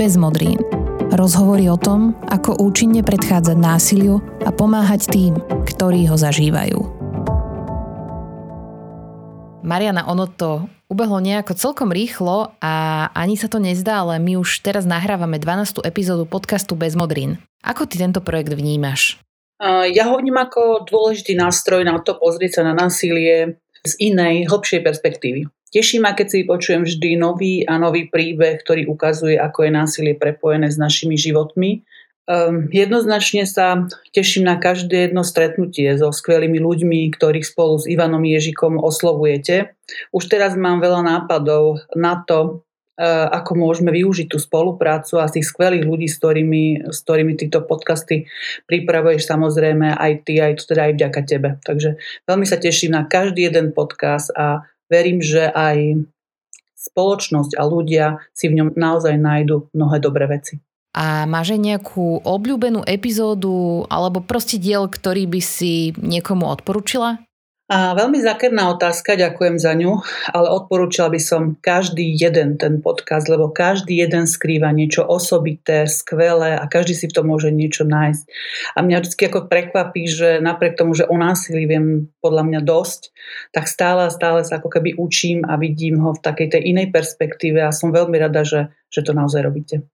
bez modrín. Rozhovory o tom, ako účinne predchádzať násiliu a pomáhať tým, ktorí ho zažívajú. Mariana, ono to ubehlo nejako celkom rýchlo a ani sa to nezdá, ale my už teraz nahrávame 12. epizódu podcastu Bez modrín. Ako ty tento projekt vnímaš? Ja ho vnímam ako dôležitý nástroj na to pozrieť sa na násilie z inej, hlbšej perspektívy. Teší ma, keď si počujem vždy nový a nový príbeh, ktorý ukazuje, ako je násilie prepojené s našimi životmi. Um, jednoznačne sa teším na každé jedno stretnutie so skvelými ľuďmi, ktorých spolu s Ivanom Ježikom oslovujete. Už teraz mám veľa nápadov na to, uh, ako môžeme využiť tú spoluprácu a tých skvelých ľudí, s ktorými, s ktorými tieto podcasty pripravuješ samozrejme aj ty, aj teda aj vďaka tebe. Takže veľmi sa teším na každý jeden podcast a verím, že aj spoločnosť a ľudia si v ňom naozaj nájdu mnohé dobré veci. A máš aj nejakú obľúbenú epizódu alebo proste diel, ktorý by si niekomu odporúčila? A veľmi zákerná otázka, ďakujem za ňu, ale odporúčala by som každý jeden ten podcast, lebo každý jeden skrýva niečo osobité, skvelé a každý si v tom môže niečo nájsť. A mňa vždy ako prekvapí, že napriek tomu, že o násilí viem podľa mňa dosť, tak stále a stále sa ako keby učím a vidím ho v takej tej inej perspektíve a som veľmi rada, že, že to naozaj robíte.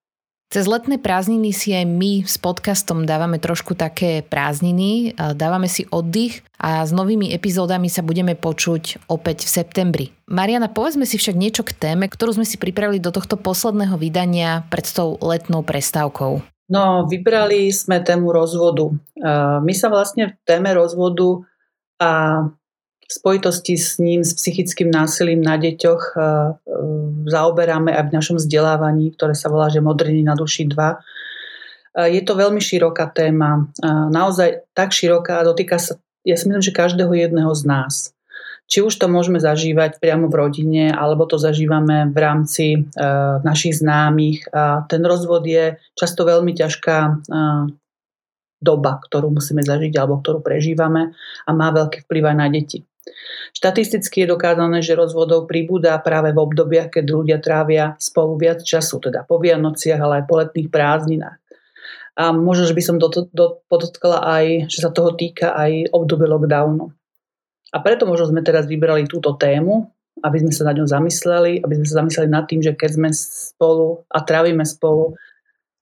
Cez letné prázdniny si aj my s podcastom dávame trošku také prázdniny, dávame si oddych a s novými epizódami sa budeme počuť opäť v septembri. Mariana, povedzme si však niečo k téme, ktorú sme si pripravili do tohto posledného vydania pred tou letnou prestávkou. No, vybrali sme tému rozvodu. My sa vlastne v téme rozvodu a v spojitosti s ním, s psychickým násilím na deťoch e, e, zaoberáme aj v našom vzdelávaní, ktoré sa volá, že Modriny na duši 2. E, je to veľmi široká téma, naozaj tak široká, dotýka sa, ja si myslím, že každého jedného z nás. Či už to môžeme zažívať priamo v rodine, alebo to zažívame v rámci našich známych. A ten rozvod je často veľmi ťažká doba, ktorú musíme zažiť alebo ktorú prežívame a má veľký vplyv aj na deti. Štatisticky je dokázané, že rozvodov pribúda práve v obdobiach, keď ľudia trávia spolu viac času, teda po Vianociach, ale aj po letných prázdninách. A možno, že by som do, do, podotkala aj, že sa toho týka aj obdobie lockdownu. A preto možno sme teraz vybrali túto tému, aby sme sa nad ňou zamysleli, aby sme sa zamysleli nad tým, že keď sme spolu a trávime spolu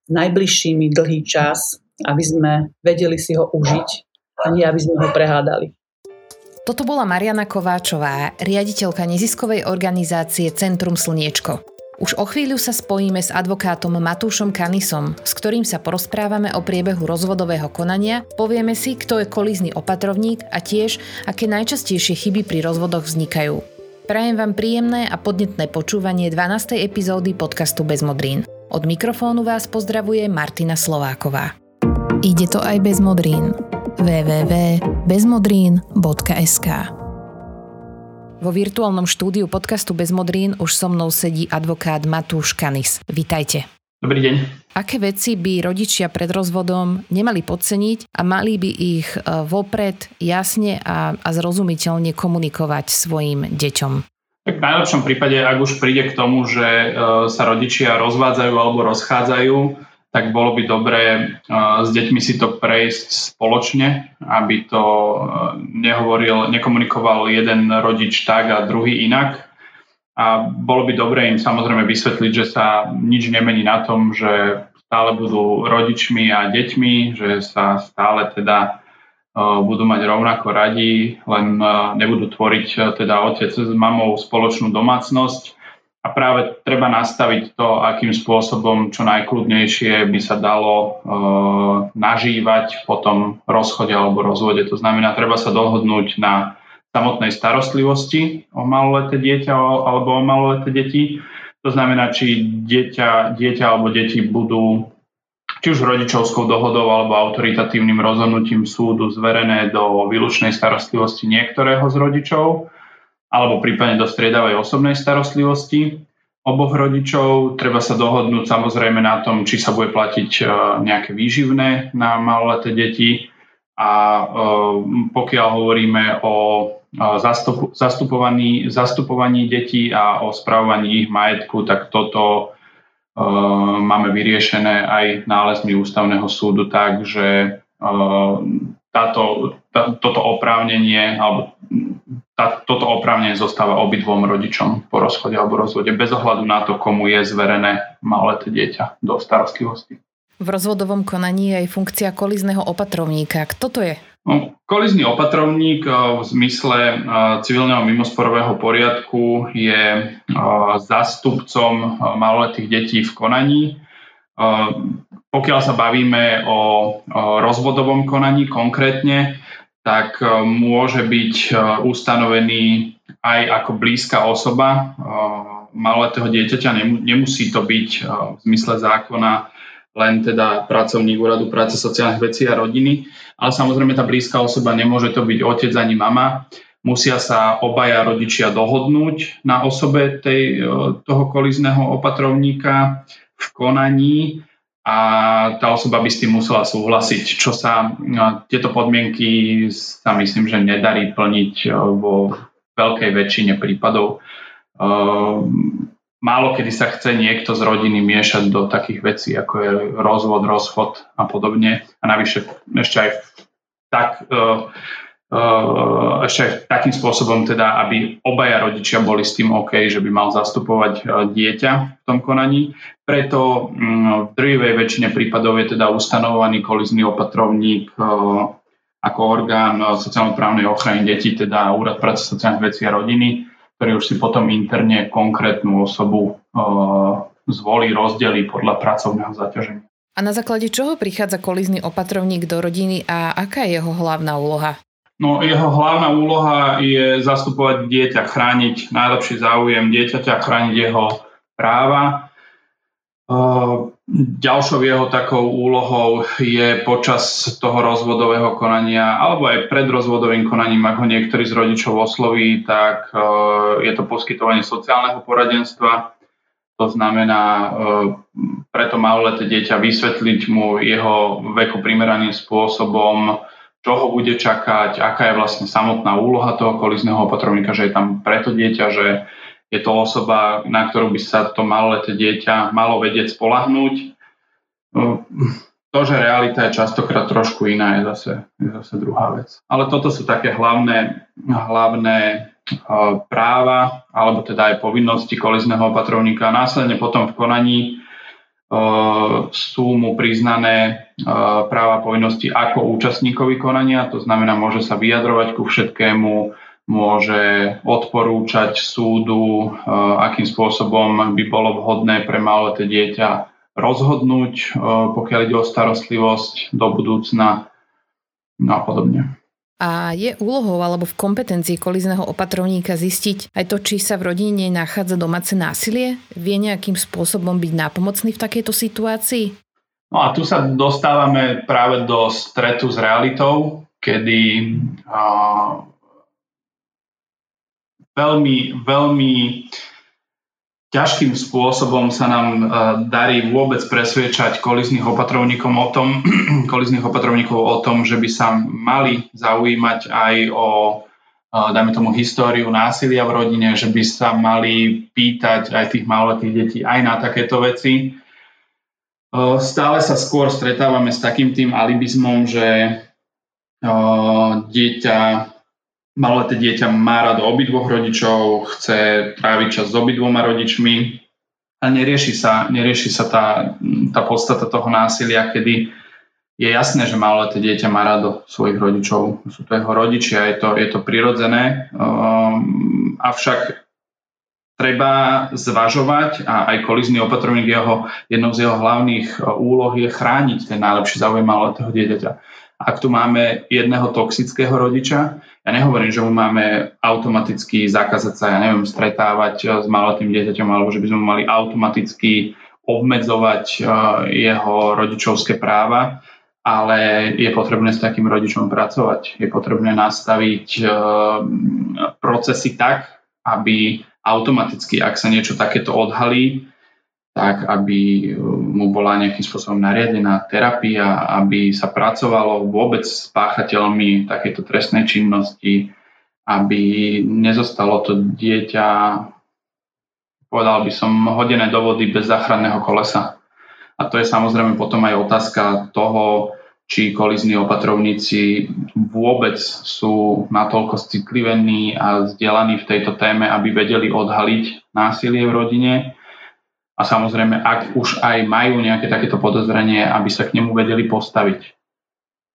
s najbližšími dlhý čas, aby sme vedeli si ho užiť a nie aby sme ho prehádali. Toto bola Mariana Kováčová, riaditeľka neziskovej organizácie Centrum Slniečko. Už o chvíľu sa spojíme s advokátom Matúšom Kanisom, s ktorým sa porozprávame o priebehu rozvodového konania, povieme si, kto je kolízny opatrovník a tiež, aké najčastejšie chyby pri rozvodoch vznikajú. Prajem vám príjemné a podnetné počúvanie 12. epizódy podcastu Bez modrín. Od mikrofónu vás pozdravuje Martina Slováková. Ide to aj bez modrín www.bezmodrín.sk Vo virtuálnom štúdiu podcastu Bezmodrín už so mnou sedí advokát Matúš Kanis. Vítajte. Dobrý deň. Aké veci by rodičia pred rozvodom nemali podceniť a mali by ich e, vopred jasne a, a zrozumiteľne komunikovať svojim deťom? Tak v najlepšom prípade, ak už príde k tomu, že e, sa rodičia rozvádzajú alebo rozchádzajú, tak bolo by dobré s deťmi si to prejsť spoločne, aby to nehovoril, nekomunikoval jeden rodič tak a druhý inak. A bolo by dobré im samozrejme vysvetliť, že sa nič nemení na tom, že stále budú rodičmi a deťmi, že sa stále teda budú mať rovnako radi, len nebudú tvoriť teda otec s mamou spoločnú domácnosť a práve treba nastaviť to, akým spôsobom čo najkľudnejšie by sa dalo e, nažívať po tom rozchode alebo rozvode. To znamená, treba sa dohodnúť na samotnej starostlivosti o maloleté dieťa alebo o maloleté deti. To znamená, či dieťa, dieťa alebo deti budú či už rodičovskou dohodou alebo autoritatívnym rozhodnutím súdu zverené do výlučnej starostlivosti niektorého z rodičov alebo prípadne do striedavej osobnej starostlivosti oboch rodičov. Treba sa dohodnúť samozrejme na tom, či sa bude platiť e, nejaké výživné na maloleté deti a e, pokiaľ hovoríme o e, zastupovaní, zastupovaní detí a o spravovaní ich majetku, tak toto máme vyriešené aj nálezmi ústavného súdu tak, že táto, tá, toto oprávnenie alebo tá, toto oprávnenie zostáva obidvom rodičom po rozchode alebo rozvode bez ohľadu na to, komu je zverené maloleté dieťa do starostlivosti. V rozvodovom konaní je aj funkcia kolizného opatrovníka. Kto to je? No, kolizný opatrovník eh, v zmysle eh, civilného mimosporového poriadku je eh, zástupcom maloletých detí v konaní. Pokiaľ sa bavíme o rozvodovom konaní konkrétne, tak môže byť ustanovený aj ako blízka osoba maloletého dieťaťa. Nemusí to byť v zmysle zákona len teda pracovník úradu práce sociálnych vecí a rodiny, ale samozrejme tá blízka osoba nemôže to byť otec ani mama. Musia sa obaja rodičia dohodnúť na osobe tej, e, toho kolizného opatrovníka v konaní a tá osoba by s tým musela súhlasiť, čo sa no, tieto podmienky sa myslím, že nedarí plniť e, vo veľkej väčšine prípadov. E, málo kedy sa chce niekto z rodiny miešať do takých vecí, ako je rozvod, rozchod a podobne. A navyše ešte aj tak, uh, ešte aj takým spôsobom teda, aby obaja rodičia boli s tým OK, že by mal zastupovať uh, dieťa v tom konaní. Preto um, v drvivej väčšine prípadov je teda ustanovovaný kolizný opatrovník uh, ako orgán sociálno-právnej ochrany detí, teda Úrad práce sociálnych vecí a rodiny, ktorý už si potom interne konkrétnu osobu zvolí, rozdelí podľa pracovného zaťaženia. A na základe čoho prichádza kolizný opatrovník do rodiny a aká je jeho hlavná úloha? No, jeho hlavná úloha je zastupovať dieťa, chrániť najlepší záujem dieťaťa, chrániť jeho práva Ďalšou jeho takou úlohou je počas toho rozvodového konania alebo aj pred rozvodovým konaním, ak ho niektorý z rodičov osloví, tak je to poskytovanie sociálneho poradenstva. To znamená preto maloleté dieťa vysvetliť mu jeho veku primeraným spôsobom, čo ho bude čakať, aká je vlastne samotná úloha toho kolizného opatrovníka, že je tam preto dieťa, že je to osoba, na ktorú by sa to maloleté dieťa malo vedieť spolahnúť. No, to, že realita je častokrát trošku iná, je zase, je zase druhá vec. Ale toto sú také hlavné, hlavné e, práva, alebo teda aj povinnosti kolizného opatrovníka. Následne potom v konaní sú mu priznané práva povinnosti ako účastníkovi konania, to znamená, môže sa vyjadrovať ku všetkému, môže odporúčať súdu, akým spôsobom by bolo vhodné pre maloleté dieťa rozhodnúť, pokiaľ ide o starostlivosť do budúcna no a podobne. A je úlohou alebo v kompetencii kolizného opatrovníka zistiť aj to, či sa v rodine nachádza domáce násilie? Vie nejakým spôsobom byť nápomocný v takejto situácii? No a tu sa dostávame práve do stretu s realitou, kedy uh, veľmi, veľmi ťažkým spôsobom sa nám e, darí vôbec presviečať kolizných opatrovníkov o tom, kolizných opatrovníkov o tom, že by sa mali zaujímať aj o e, dajme tomu históriu násilia v rodine, že by sa mali pýtať aj tých maloletých detí aj na takéto veci. E, stále sa skôr stretávame s takým tým alibizmom, že dieťa Maloleté dieťa má rado obidvoch rodičov, chce tráviť čas s obidvoma rodičmi a nerieši sa, nerieši sa tá, tá podstata toho násilia, kedy je jasné, že maloleté dieťa má rado svojich rodičov. Sú to jeho rodičia, je to, je to prirodzené. Um, avšak treba zvažovať a aj kolizný opatrovník jeho, jednou z jeho hlavných uh, úloh je chrániť ten najlepší záujem maloletého dieťaťa. Ak tu máme jedného toxického rodiča, ja nehovorím, že mu máme automaticky zakázať sa, ja neviem, stretávať eh, s malotým dieťaťom, alebo že by sme mali automaticky obmedzovať eh, jeho rodičovské práva, ale je potrebné s takým rodičom pracovať. Je potrebné nastaviť eh, procesy tak, aby automaticky, ak sa niečo takéto odhalí, tak aby mu bola nejakým spôsobom nariadená terapia, aby sa pracovalo vôbec s páchateľmi takéto trestnej činnosti, aby nezostalo to dieťa povedal by som, hodené do vody bez záchranného kolesa. A to je samozrejme potom aj otázka toho, či kolizní opatrovníci vôbec sú natoľko citlivení a vzdelaní v tejto téme, aby vedeli odhaliť násilie v rodine. A samozrejme, ak už aj majú nejaké takéto podozrenie, aby sa k nemu vedeli postaviť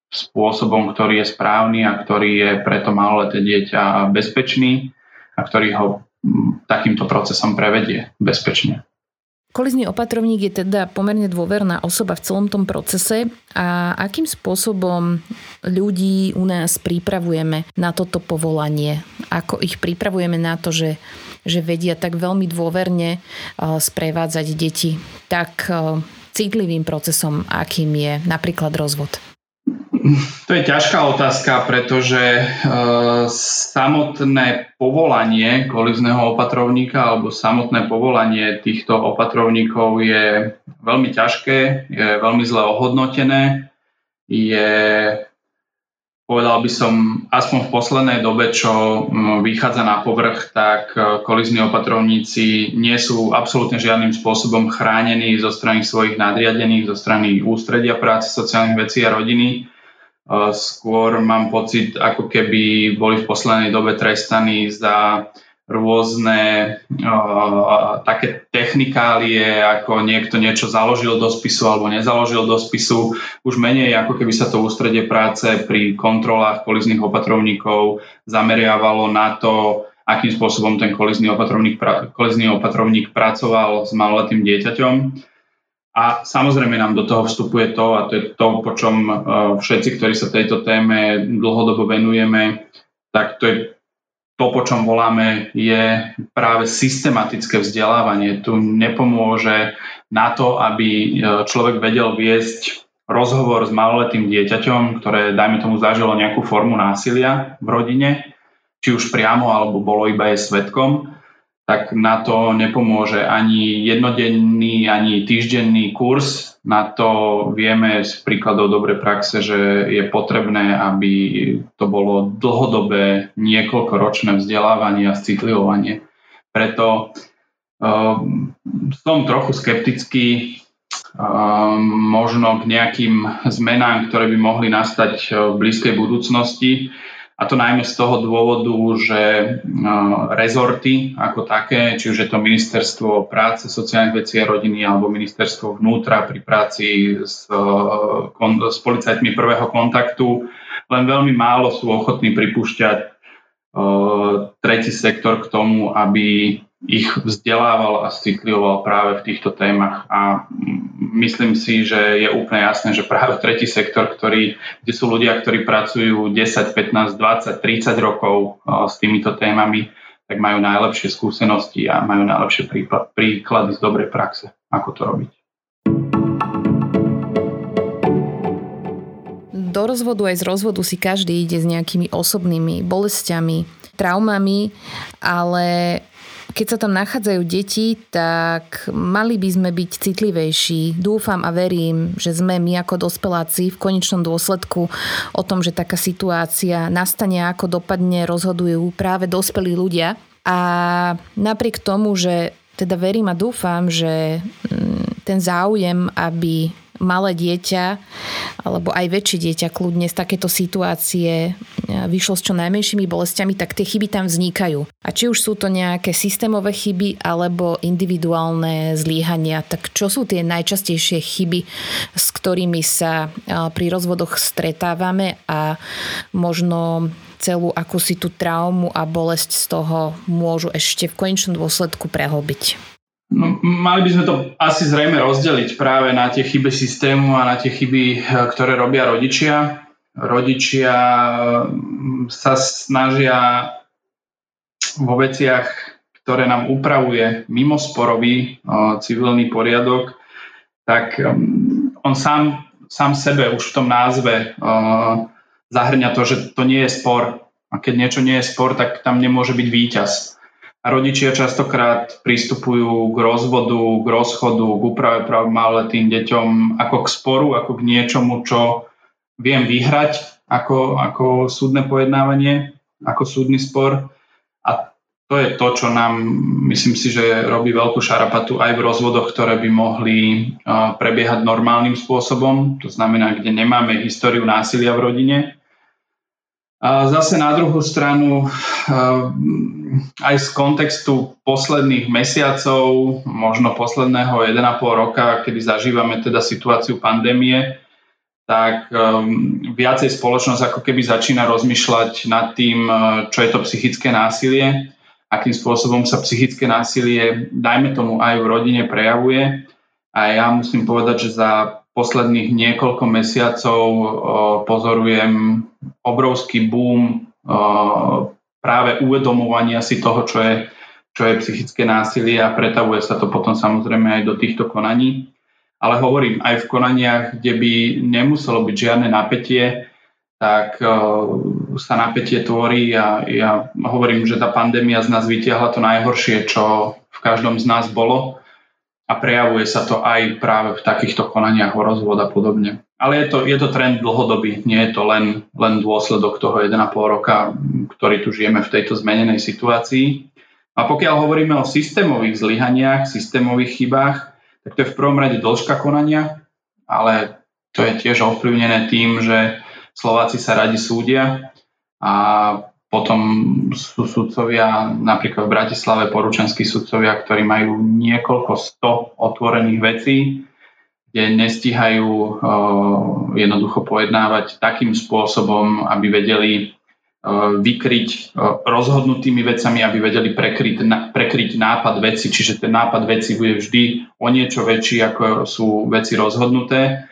spôsobom, ktorý je správny a ktorý je pre to maloleté dieťa bezpečný a ktorý ho takýmto procesom prevedie bezpečne. Kolizný opatrovník je teda pomerne dôverná osoba v celom tom procese a akým spôsobom ľudí u nás pripravujeme na toto povolanie? Ako ich pripravujeme na to, že, že vedia tak veľmi dôverne sprevádzať deti tak citlivým procesom, akým je napríklad rozvod? To je ťažká otázka, pretože e, samotné povolanie kolizného opatrovníka alebo samotné povolanie týchto opatrovníkov je veľmi ťažké, je veľmi zle ohodnotené, je povedal by som, aspoň v poslednej dobe, čo vychádza na povrch, tak e, kolizní opatrovníci nie sú absolútne žiadnym spôsobom chránení zo strany svojich nadriadených, zo strany ústredia práce sociálnych vecí a rodiny. Skôr mám pocit, ako keby boli v poslednej dobe trestaní za rôzne uh, také technikálie, ako niekto niečo založil do spisu alebo nezaložil do spisu. Už menej ako keby sa to ústredie práce pri kontrolách kolizných opatrovníkov zameriavalo na to, akým spôsobom ten kolizný opatrovník, kolizný opatrovník pracoval s maloletým dieťaťom a samozrejme nám do toho vstupuje to, a to je to, po čom e, všetci, ktorí sa tejto téme dlhodobo venujeme, tak to je to, po čom voláme, je práve systematické vzdelávanie. Tu nepomôže na to, aby e, človek vedel viesť rozhovor s maloletým dieťaťom, ktoré, dajme tomu, zažilo nejakú formu násilia v rodine, či už priamo, alebo bolo iba jej svetkom tak na to nepomôže ani jednodenný, ani týždenný kurz. Na to vieme z príkladov dobrej praxe, že je potrebné, aby to bolo dlhodobé, niekoľkoročné vzdelávanie a citlivovanie. Preto um, som trochu skeptický um, možno k nejakým zmenám, ktoré by mohli nastať v blízkej budúcnosti a to najmä z toho dôvodu, že no, rezorty ako také, či už je to ministerstvo práce, sociálnych vecí a rodiny alebo ministerstvo vnútra pri práci s, s policajtmi prvého kontaktu, len veľmi málo sú ochotní pripúšťať tretí sektor k tomu, aby ich vzdelával a citlivoval práve v týchto témach. A myslím si, že je úplne jasné, že práve tretí sektor, ktorý, kde sú ľudia, ktorí pracujú 10, 15, 20, 30 rokov s týmito témami, tak majú najlepšie skúsenosti a majú najlepšie príklady z dobrej praxe, ako to robiť. Do rozvodu aj z rozvodu si každý ide s nejakými osobnými bolestiami, traumami, ale keď sa tam nachádzajú deti, tak mali by sme byť citlivejší. Dúfam a verím, že sme my ako dospeláci v konečnom dôsledku o tom, že taká situácia nastane, ako dopadne, rozhodujú práve dospelí ľudia. A napriek tomu, že teda verím a dúfam, že mm, ten záujem, aby malé dieťa alebo aj väčšie dieťa kľudne z takéto situácie e, vyšlo s čo najmenšími bolestiami, tak tie chyby tam vznikajú. A či už sú to nejaké systémové chyby alebo individuálne zlíhania, tak čo sú tie najčastejšie chyby, s ktorými sa e, pri rozvodoch stretávame a možno celú akúsi tú traumu a bolesť z toho môžu ešte v konečnom dôsledku prehlbiť. No, mali by sme to asi zrejme rozdeliť práve na tie chyby systému a na tie chyby, eh, ktoré robia rodičia. Rodičia mm, sa snažia vo veciach, ktoré nám upravuje mimosporový eh, civilný poriadok, tak on sám, sám sebe už v tom názve eh, zahrňa to, že to nie je spor. A keď niečo nie je spor, tak tam nemôže byť víťaz a rodičia častokrát pristupujú k rozvodu, k rozchodu, k úprave práv tým deťom ako k sporu, ako k niečomu, čo viem vyhrať ako, ako súdne pojednávanie, ako súdny spor. A to je to, čo nám, myslím si, že robí veľkú šarapatu aj v rozvodoch, ktoré by mohli prebiehať normálnym spôsobom, to znamená, kde nemáme históriu násilia v rodine. A zase na druhú stranu, aj z kontextu posledných mesiacov, možno posledného 1,5 roka, kedy zažívame teda situáciu pandémie, tak um, viacej spoločnosť ako keby začína rozmýšľať nad tým, čo je to psychické násilie akým spôsobom sa psychické násilie, dajme tomu aj v rodine, prejavuje. A ja musím povedať, že za posledných niekoľko mesiacov pozorujem obrovský boom práve uvedomovania si toho, čo je, čo je psychické násilie a pretavuje sa to potom samozrejme aj do týchto konaní. Ale hovorím, aj v konaniach, kde by nemuselo byť žiadne napätie, tak sa napätie tvorí a ja hovorím, že tá pandémia z nás vytiahla to najhoršie, čo v každom z nás bolo a prejavuje sa to aj práve v takýchto konaniach o rozvod a podobne. Ale je to, je to trend dlhodobý, nie je to len, len dôsledok toho 1,5 roka, ktorý tu žijeme v tejto zmenenej situácii. A pokiaľ hovoríme o systémových zlyhaniach, systémových chybách, tak to je v prvom rade dĺžka konania, ale to je tiež ovplyvnené tým, že Slováci sa radi súdia a potom sú sudcovia, napríklad v Bratislave poručenskí sudcovia, ktorí majú niekoľko sto otvorených vecí, kde nestíhajú uh, jednoducho pojednávať takým spôsobom, aby vedeli uh, vykryť uh, rozhodnutými vecami, aby vedeli prekryť, na, prekryť nápad veci, čiže ten nápad veci bude vždy o niečo väčší, ako sú veci rozhodnuté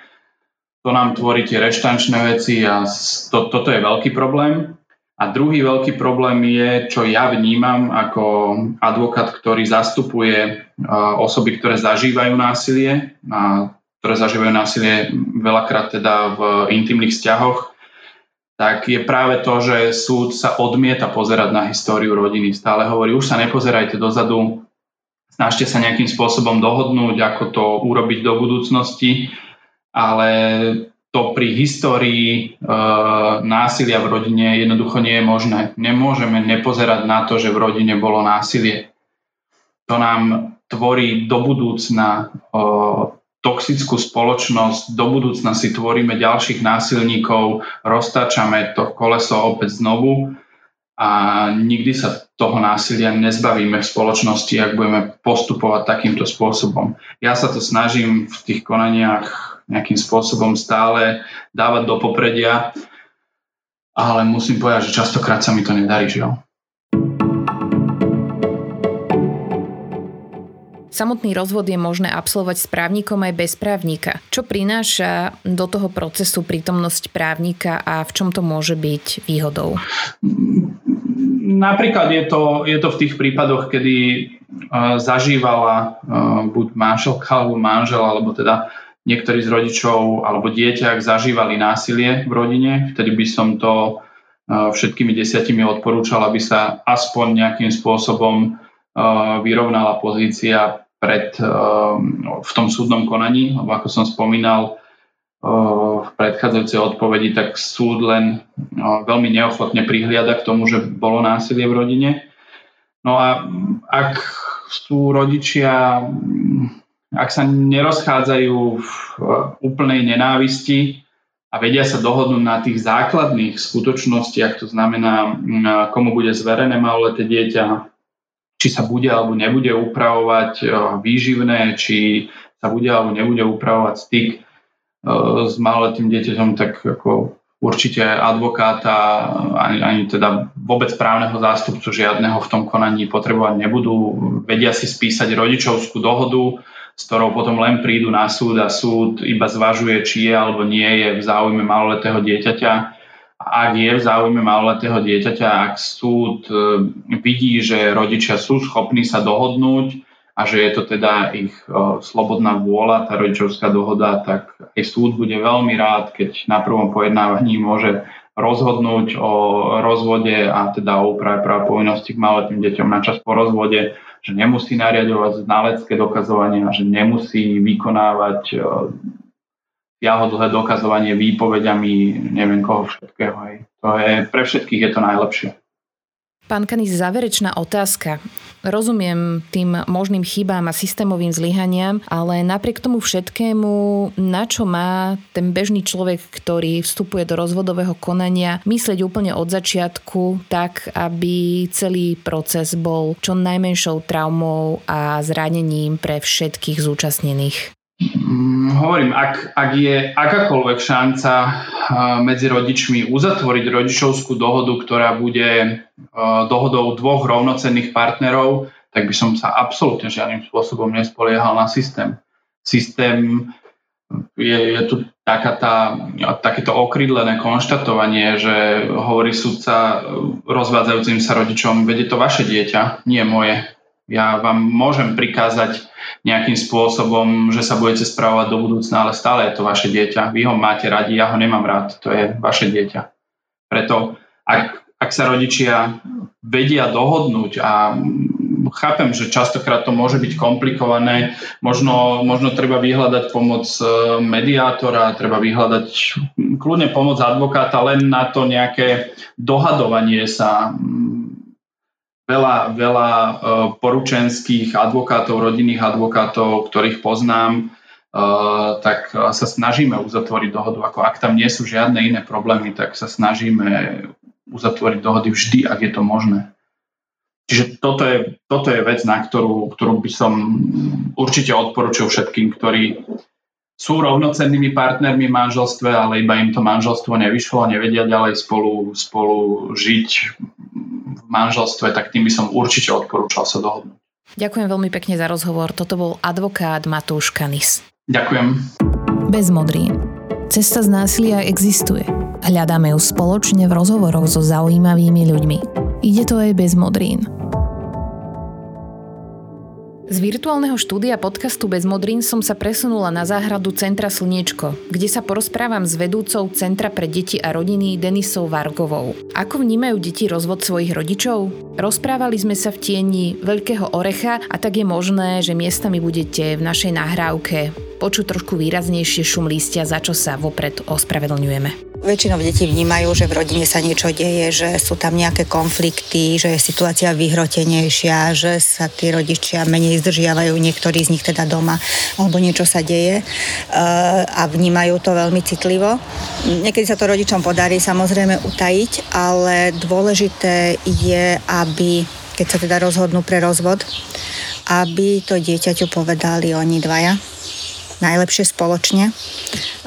to nám tvorí tie reštančné veci a to, toto je veľký problém. A druhý veľký problém je, čo ja vnímam ako advokát, ktorý zastupuje osoby, ktoré zažívajú násilie, a ktoré zažívajú násilie veľakrát teda v intimných vzťahoch, tak je práve to, že súd sa odmieta pozerať na históriu rodiny. Stále hovorí, už sa nepozerajte dozadu, snažte sa nejakým spôsobom dohodnúť, ako to urobiť do budúcnosti ale to pri histórii e, násilia v rodine jednoducho nie je možné. Nemôžeme nepozerať na to, že v rodine bolo násilie. To nám tvorí do budúcna e, toxickú spoločnosť, do budúcna si tvoríme ďalších násilníkov, roztáčame to koleso opäť znovu a nikdy sa toho násilia nezbavíme v spoločnosti, ak budeme postupovať takýmto spôsobom. Ja sa to snažím v tých konaniach nejakým spôsobom stále dávať do popredia, ale musím povedať, že častokrát sa mi to nedarí, žiaľ. Samotný rozvod je možné absolvovať s právnikom aj bez právnika. Čo prináša do toho procesu prítomnosť právnika a v čom to môže byť výhodou? Napríklad je to, je to v tých prípadoch, kedy uh, zažívala uh, buď manželka alebo manžel, alebo teda niektorí z rodičov alebo dieťa, ak zažívali násilie v rodine, vtedy by som to uh, všetkými desiatimi odporúčal, aby sa aspoň nejakým spôsobom vyrovnala pozícia pred, ehm, v tom súdnom konaní, lebo ako som spomínal v predchádzajúcej odpovedi, tak súd len no, veľmi neochotne prihliada k tomu, že bolo násilie v rodine. No a ak sú rodičia, ak sa nerozchádzajú v úplnej nenávisti a vedia sa dohodnúť na tých základných skutočnostiach, to znamená, komu bude zverené maloleté dieťa, či sa bude alebo nebude upravovať e, výživné, či sa bude alebo nebude upravovať styk s maloletým dieťaťom, tak ako určite advokáta ani, ani teda vôbec právneho zástupcu žiadneho v tom konaní potrebovať nebudú. Vedia si spísať rodičovskú dohodu, s ktorou potom len prídu na súd a súd iba zvažuje, či je alebo nie je v záujme maloletého dieťaťa. Ak je v záujme maloletého dieťaťa, ak súd e, vidí, že rodičia sú schopní sa dohodnúť a že je to teda ich e, slobodná vôľa, tá rodičovská dohoda, tak aj súd bude veľmi rád, keď na prvom pojednávaní môže rozhodnúť o rozvode a teda o úprave práv povinnosti k maloletým deťom na čas po rozvode, že nemusí nariadovať znalecké dokazovanie a že nemusí vykonávať e, dlhé dokazovanie výpovediami, neviem koho všetkého. Hej. To je, pre všetkých je to najlepšie. Pán Kanis, záverečná otázka. Rozumiem tým možným chybám a systémovým zlyhaniam, ale napriek tomu všetkému, na čo má ten bežný človek, ktorý vstupuje do rozvodového konania, myslieť úplne od začiatku tak, aby celý proces bol čo najmenšou traumou a zranením pre všetkých zúčastnených? Mm, hovorím, ak, ak je akákoľvek šanca eh, medzi rodičmi uzatvoriť rodičovskú dohodu, ktorá bude eh, dohodou dvoch rovnocenných partnerov, tak by som sa absolútne žiadnym spôsobom nespoliehal na systém. Systém je, je tu taká tá, takéto okrydlené konštatovanie, že hovorí sudca rozvádzajúcim sa rodičom, vedie to vaše dieťa, nie moje. Ja vám môžem prikázať nejakým spôsobom, že sa budete správať do budúcna, ale stále je to vaše dieťa. Vy ho máte radi, ja ho nemám rád, to je vaše dieťa. Preto ak, ak sa rodičia vedia dohodnúť a chápem, že častokrát to môže byť komplikované, možno, možno treba vyhľadať pomoc e, mediátora, treba vyhľadať kľudne pomoc advokáta len na to nejaké dohadovanie sa veľa, veľa e, poručenských advokátov, rodinných advokátov, ktorých poznám, e, tak sa snažíme uzatvoriť dohodu. Ako ak tam nie sú žiadne iné problémy, tak sa snažíme uzatvoriť dohody vždy, ak je to možné. Čiže toto je, toto je vec, na ktorú, ktorú by som určite odporučil všetkým, ktorí sú rovnocennými partnermi v manželstve, ale iba im to manželstvo nevyšlo, nevedia ďalej spolu, spolu žiť v manželstve, tak tým by som určite odporúčal sa dohodnúť. Ďakujem veľmi pekne za rozhovor. Toto bol advokát Matúš Kanis. Ďakujem. Bez modrín. Cesta z násilia existuje. Hľadáme ju spoločne v rozhovoroch so zaujímavými ľuďmi. Ide to aj bez modrín. Z virtuálneho štúdia podcastu Bez modrín som sa presunula na záhradu Centra Slniečko, kde sa porozprávam s vedúcou Centra pre deti a rodiny Denisou Vargovou. Ako vnímajú deti rozvod svojich rodičov? Rozprávali sme sa v tieni veľkého orecha a tak je možné, že miestami budete v našej nahrávke počuť trošku výraznejšie šum lístia, za čo sa vopred ospravedlňujeme. Väčšinou deti vnímajú, že v rodine sa niečo deje, že sú tam nejaké konflikty, že je situácia vyhrotenejšia, že sa tí rodičia menej zdržiavajú, niektorí z nich teda doma, alebo niečo sa deje eh, a vnímajú to veľmi citlivo. Niekedy sa to rodičom podarí samozrejme utajiť, ale dôležité je, aby keď sa teda rozhodnú pre rozvod, aby to dieťaťu povedali oni dvaja, najlepšie spoločne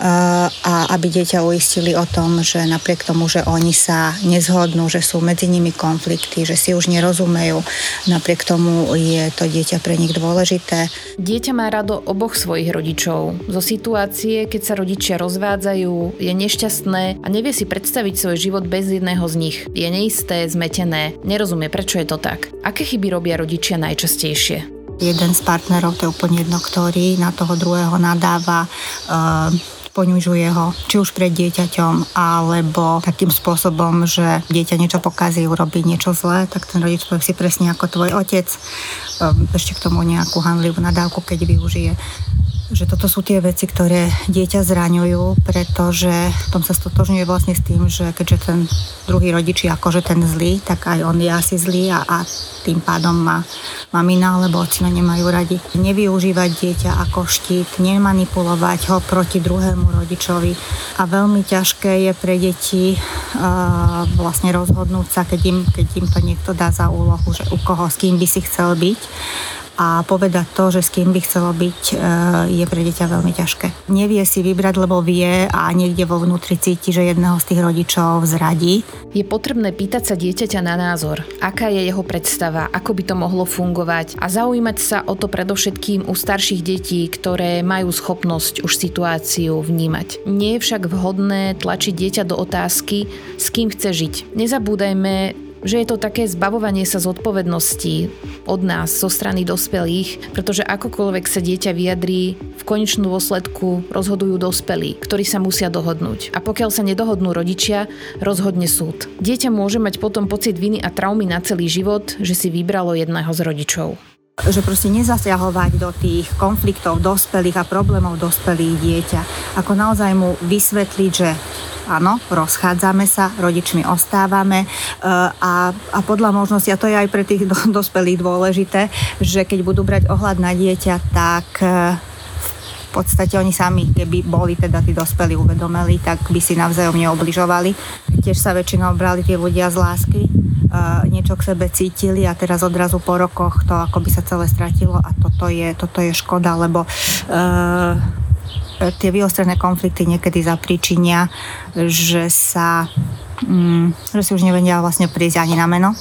a aby dieťa uistili o tom, že napriek tomu, že oni sa nezhodnú, že sú medzi nimi konflikty, že si už nerozumejú, napriek tomu je to dieťa pre nich dôležité. Dieťa má rado oboch svojich rodičov. Zo situácie, keď sa rodičia rozvádzajú, je nešťastné a nevie si predstaviť svoj život bez jedného z nich. Je neisté, zmetené, nerozumie, prečo je to tak. Aké chyby robia rodičia najčastejšie? Jeden z partnerov, to je úplne jedno, ktorý na toho druhého nadáva, uh, ponižuje ho, či už pred dieťaťom, alebo takým spôsobom, že dieťa niečo pokazí, urobí niečo zlé, tak ten rodič povie si presne ako tvoj otec, ehm, ešte k tomu nejakú hanlivú nadávku, keď využije že toto sú tie veci, ktoré dieťa zraňujú, pretože tom sa stotožňuje vlastne s tým, že keďže ten druhý rodič je akože ten zlý, tak aj on je asi zlý a, a tým pádom má mamina alebo ocina nemajú radi. Nevyužívať dieťa ako štít, nemanipulovať ho proti druhému rodičovi a veľmi ťažké je pre deti uh, vlastne rozhodnúť sa, keď im, keď im to niekto dá za úlohu, že u koho, s kým by si chcel byť a povedať to, že s kým by chcelo byť, e, je pre dieťa veľmi ťažké. Nevie si vybrať, lebo vie a niekde vo vnútri cíti, že jedného z tých rodičov zradí. Je potrebné pýtať sa dieťaťa na názor, aká je jeho predstava, ako by to mohlo fungovať a zaujímať sa o to predovšetkým u starších detí, ktoré majú schopnosť už situáciu vnímať. Nie je však vhodné tlačiť dieťa do otázky, s kým chce žiť. Nezabúdajme, že je to také zbavovanie sa zodpovednosti od nás, zo strany dospelých, pretože akokoľvek sa dieťa vyjadrí, v konečnú dôsledku rozhodujú dospelí, ktorí sa musia dohodnúť. A pokiaľ sa nedohodnú rodičia, rozhodne súd. Dieťa môže mať potom pocit viny a traumy na celý život, že si vybralo jedného z rodičov. Že proste nezasiahovať do tých konfliktov dospelých a problémov dospelých dieťa. Ako naozaj mu vysvetliť, že áno, rozchádzame sa, rodičmi ostávame e, a, a podľa možnosti, a to je aj pre tých dospelých dôležité, že keď budú brať ohľad na dieťa, tak e, podstate oni sami, keby boli teda tí dospelí uvedomeli, tak by si navzájom neobližovali. Tiež sa väčšinou brali tie ľudia z lásky, uh, niečo k sebe cítili a teraz odrazu po rokoch to ako by sa celé stratilo a toto je, toto je škoda, lebo uh, tie vyostrené konflikty niekedy zapričinia, že sa um, že si už nevedia vlastne prísť ani na meno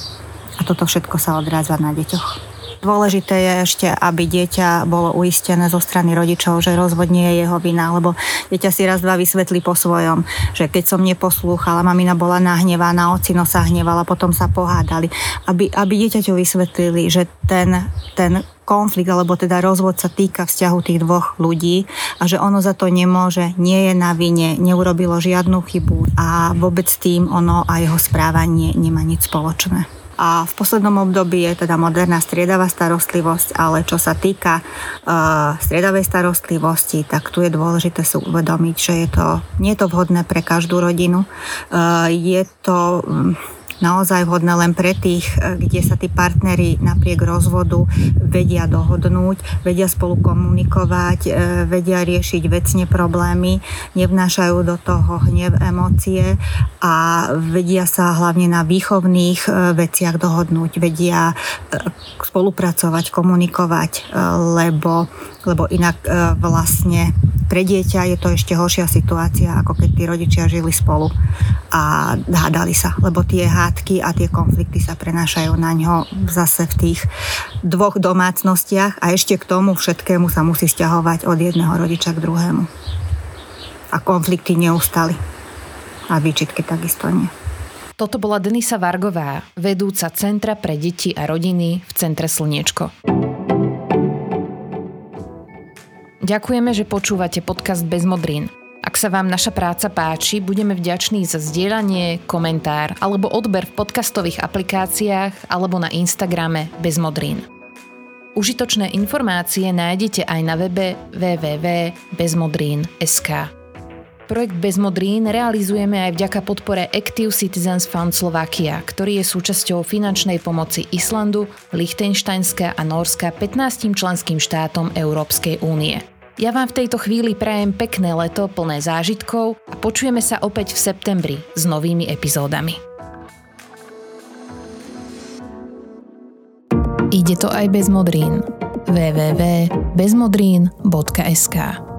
a toto všetko sa odráza na deťoch. Dôležité je ešte, aby dieťa bolo uistené zo strany rodičov, že rozvod nie je jeho vina, lebo dieťa si raz, dva vysvetlí po svojom, že keď som neposlúchala, mamina bola nahnevaná, ocino sa hnevala, potom sa pohádali. Aby, aby dieťaťu vysvetlili, že ten, ten konflikt alebo teda rozvod sa týka vzťahu tých dvoch ľudí a že ono za to nemôže, nie je na vine, neurobilo žiadnu chybu a vôbec tým ono a jeho správanie nemá nič spoločné a v poslednom období je teda moderná striedavá starostlivosť, ale čo sa týka uh, striedavej starostlivosti, tak tu je dôležité si uvedomiť, že je to, nie je to vhodné pre každú rodinu. Uh, je to um, naozaj vhodné len pre tých, e, kde sa tí partnery napriek rozvodu vedia dohodnúť, vedia spolu komunikovať, e, vedia riešiť vecne problémy, nevnášajú do toho hnev, emócie a vedia sa hlavne na výchovných e, veciach dohodnúť, vedia spolupracovať, komunikovať, lebo, lebo inak vlastne pre dieťa je to ešte horšia situácia, ako keď tí rodičia žili spolu a hádali sa, lebo tie hádky a tie konflikty sa prenášajú na ňo zase v tých dvoch domácnostiach a ešte k tomu všetkému sa musí stiahovať od jedného rodiča k druhému. A konflikty neustali. A výčitky takisto nie. Toto bola Denisa Vargová, vedúca Centra pre deti a rodiny v Centre Slniečko. Ďakujeme, že počúvate podcast Bez modrín. Ak sa vám naša práca páči, budeme vďační za zdieľanie, komentár alebo odber v podcastových aplikáciách alebo na Instagrame Bez modrín. Užitočné informácie nájdete aj na webe www.bezmodrín.sk. Projekt Bezmodrín realizujeme aj vďaka podpore Active Citizens Fund Slovakia, ktorý je súčasťou finančnej pomoci Islandu, Liechtensteinska a Norska 15 členským štátom Európskej únie. Ja vám v tejto chvíli prajem pekné leto plné zážitkov a počujeme sa opäť v septembri s novými epizódami. Ide to aj bez modrín. www.bezmodrín.sk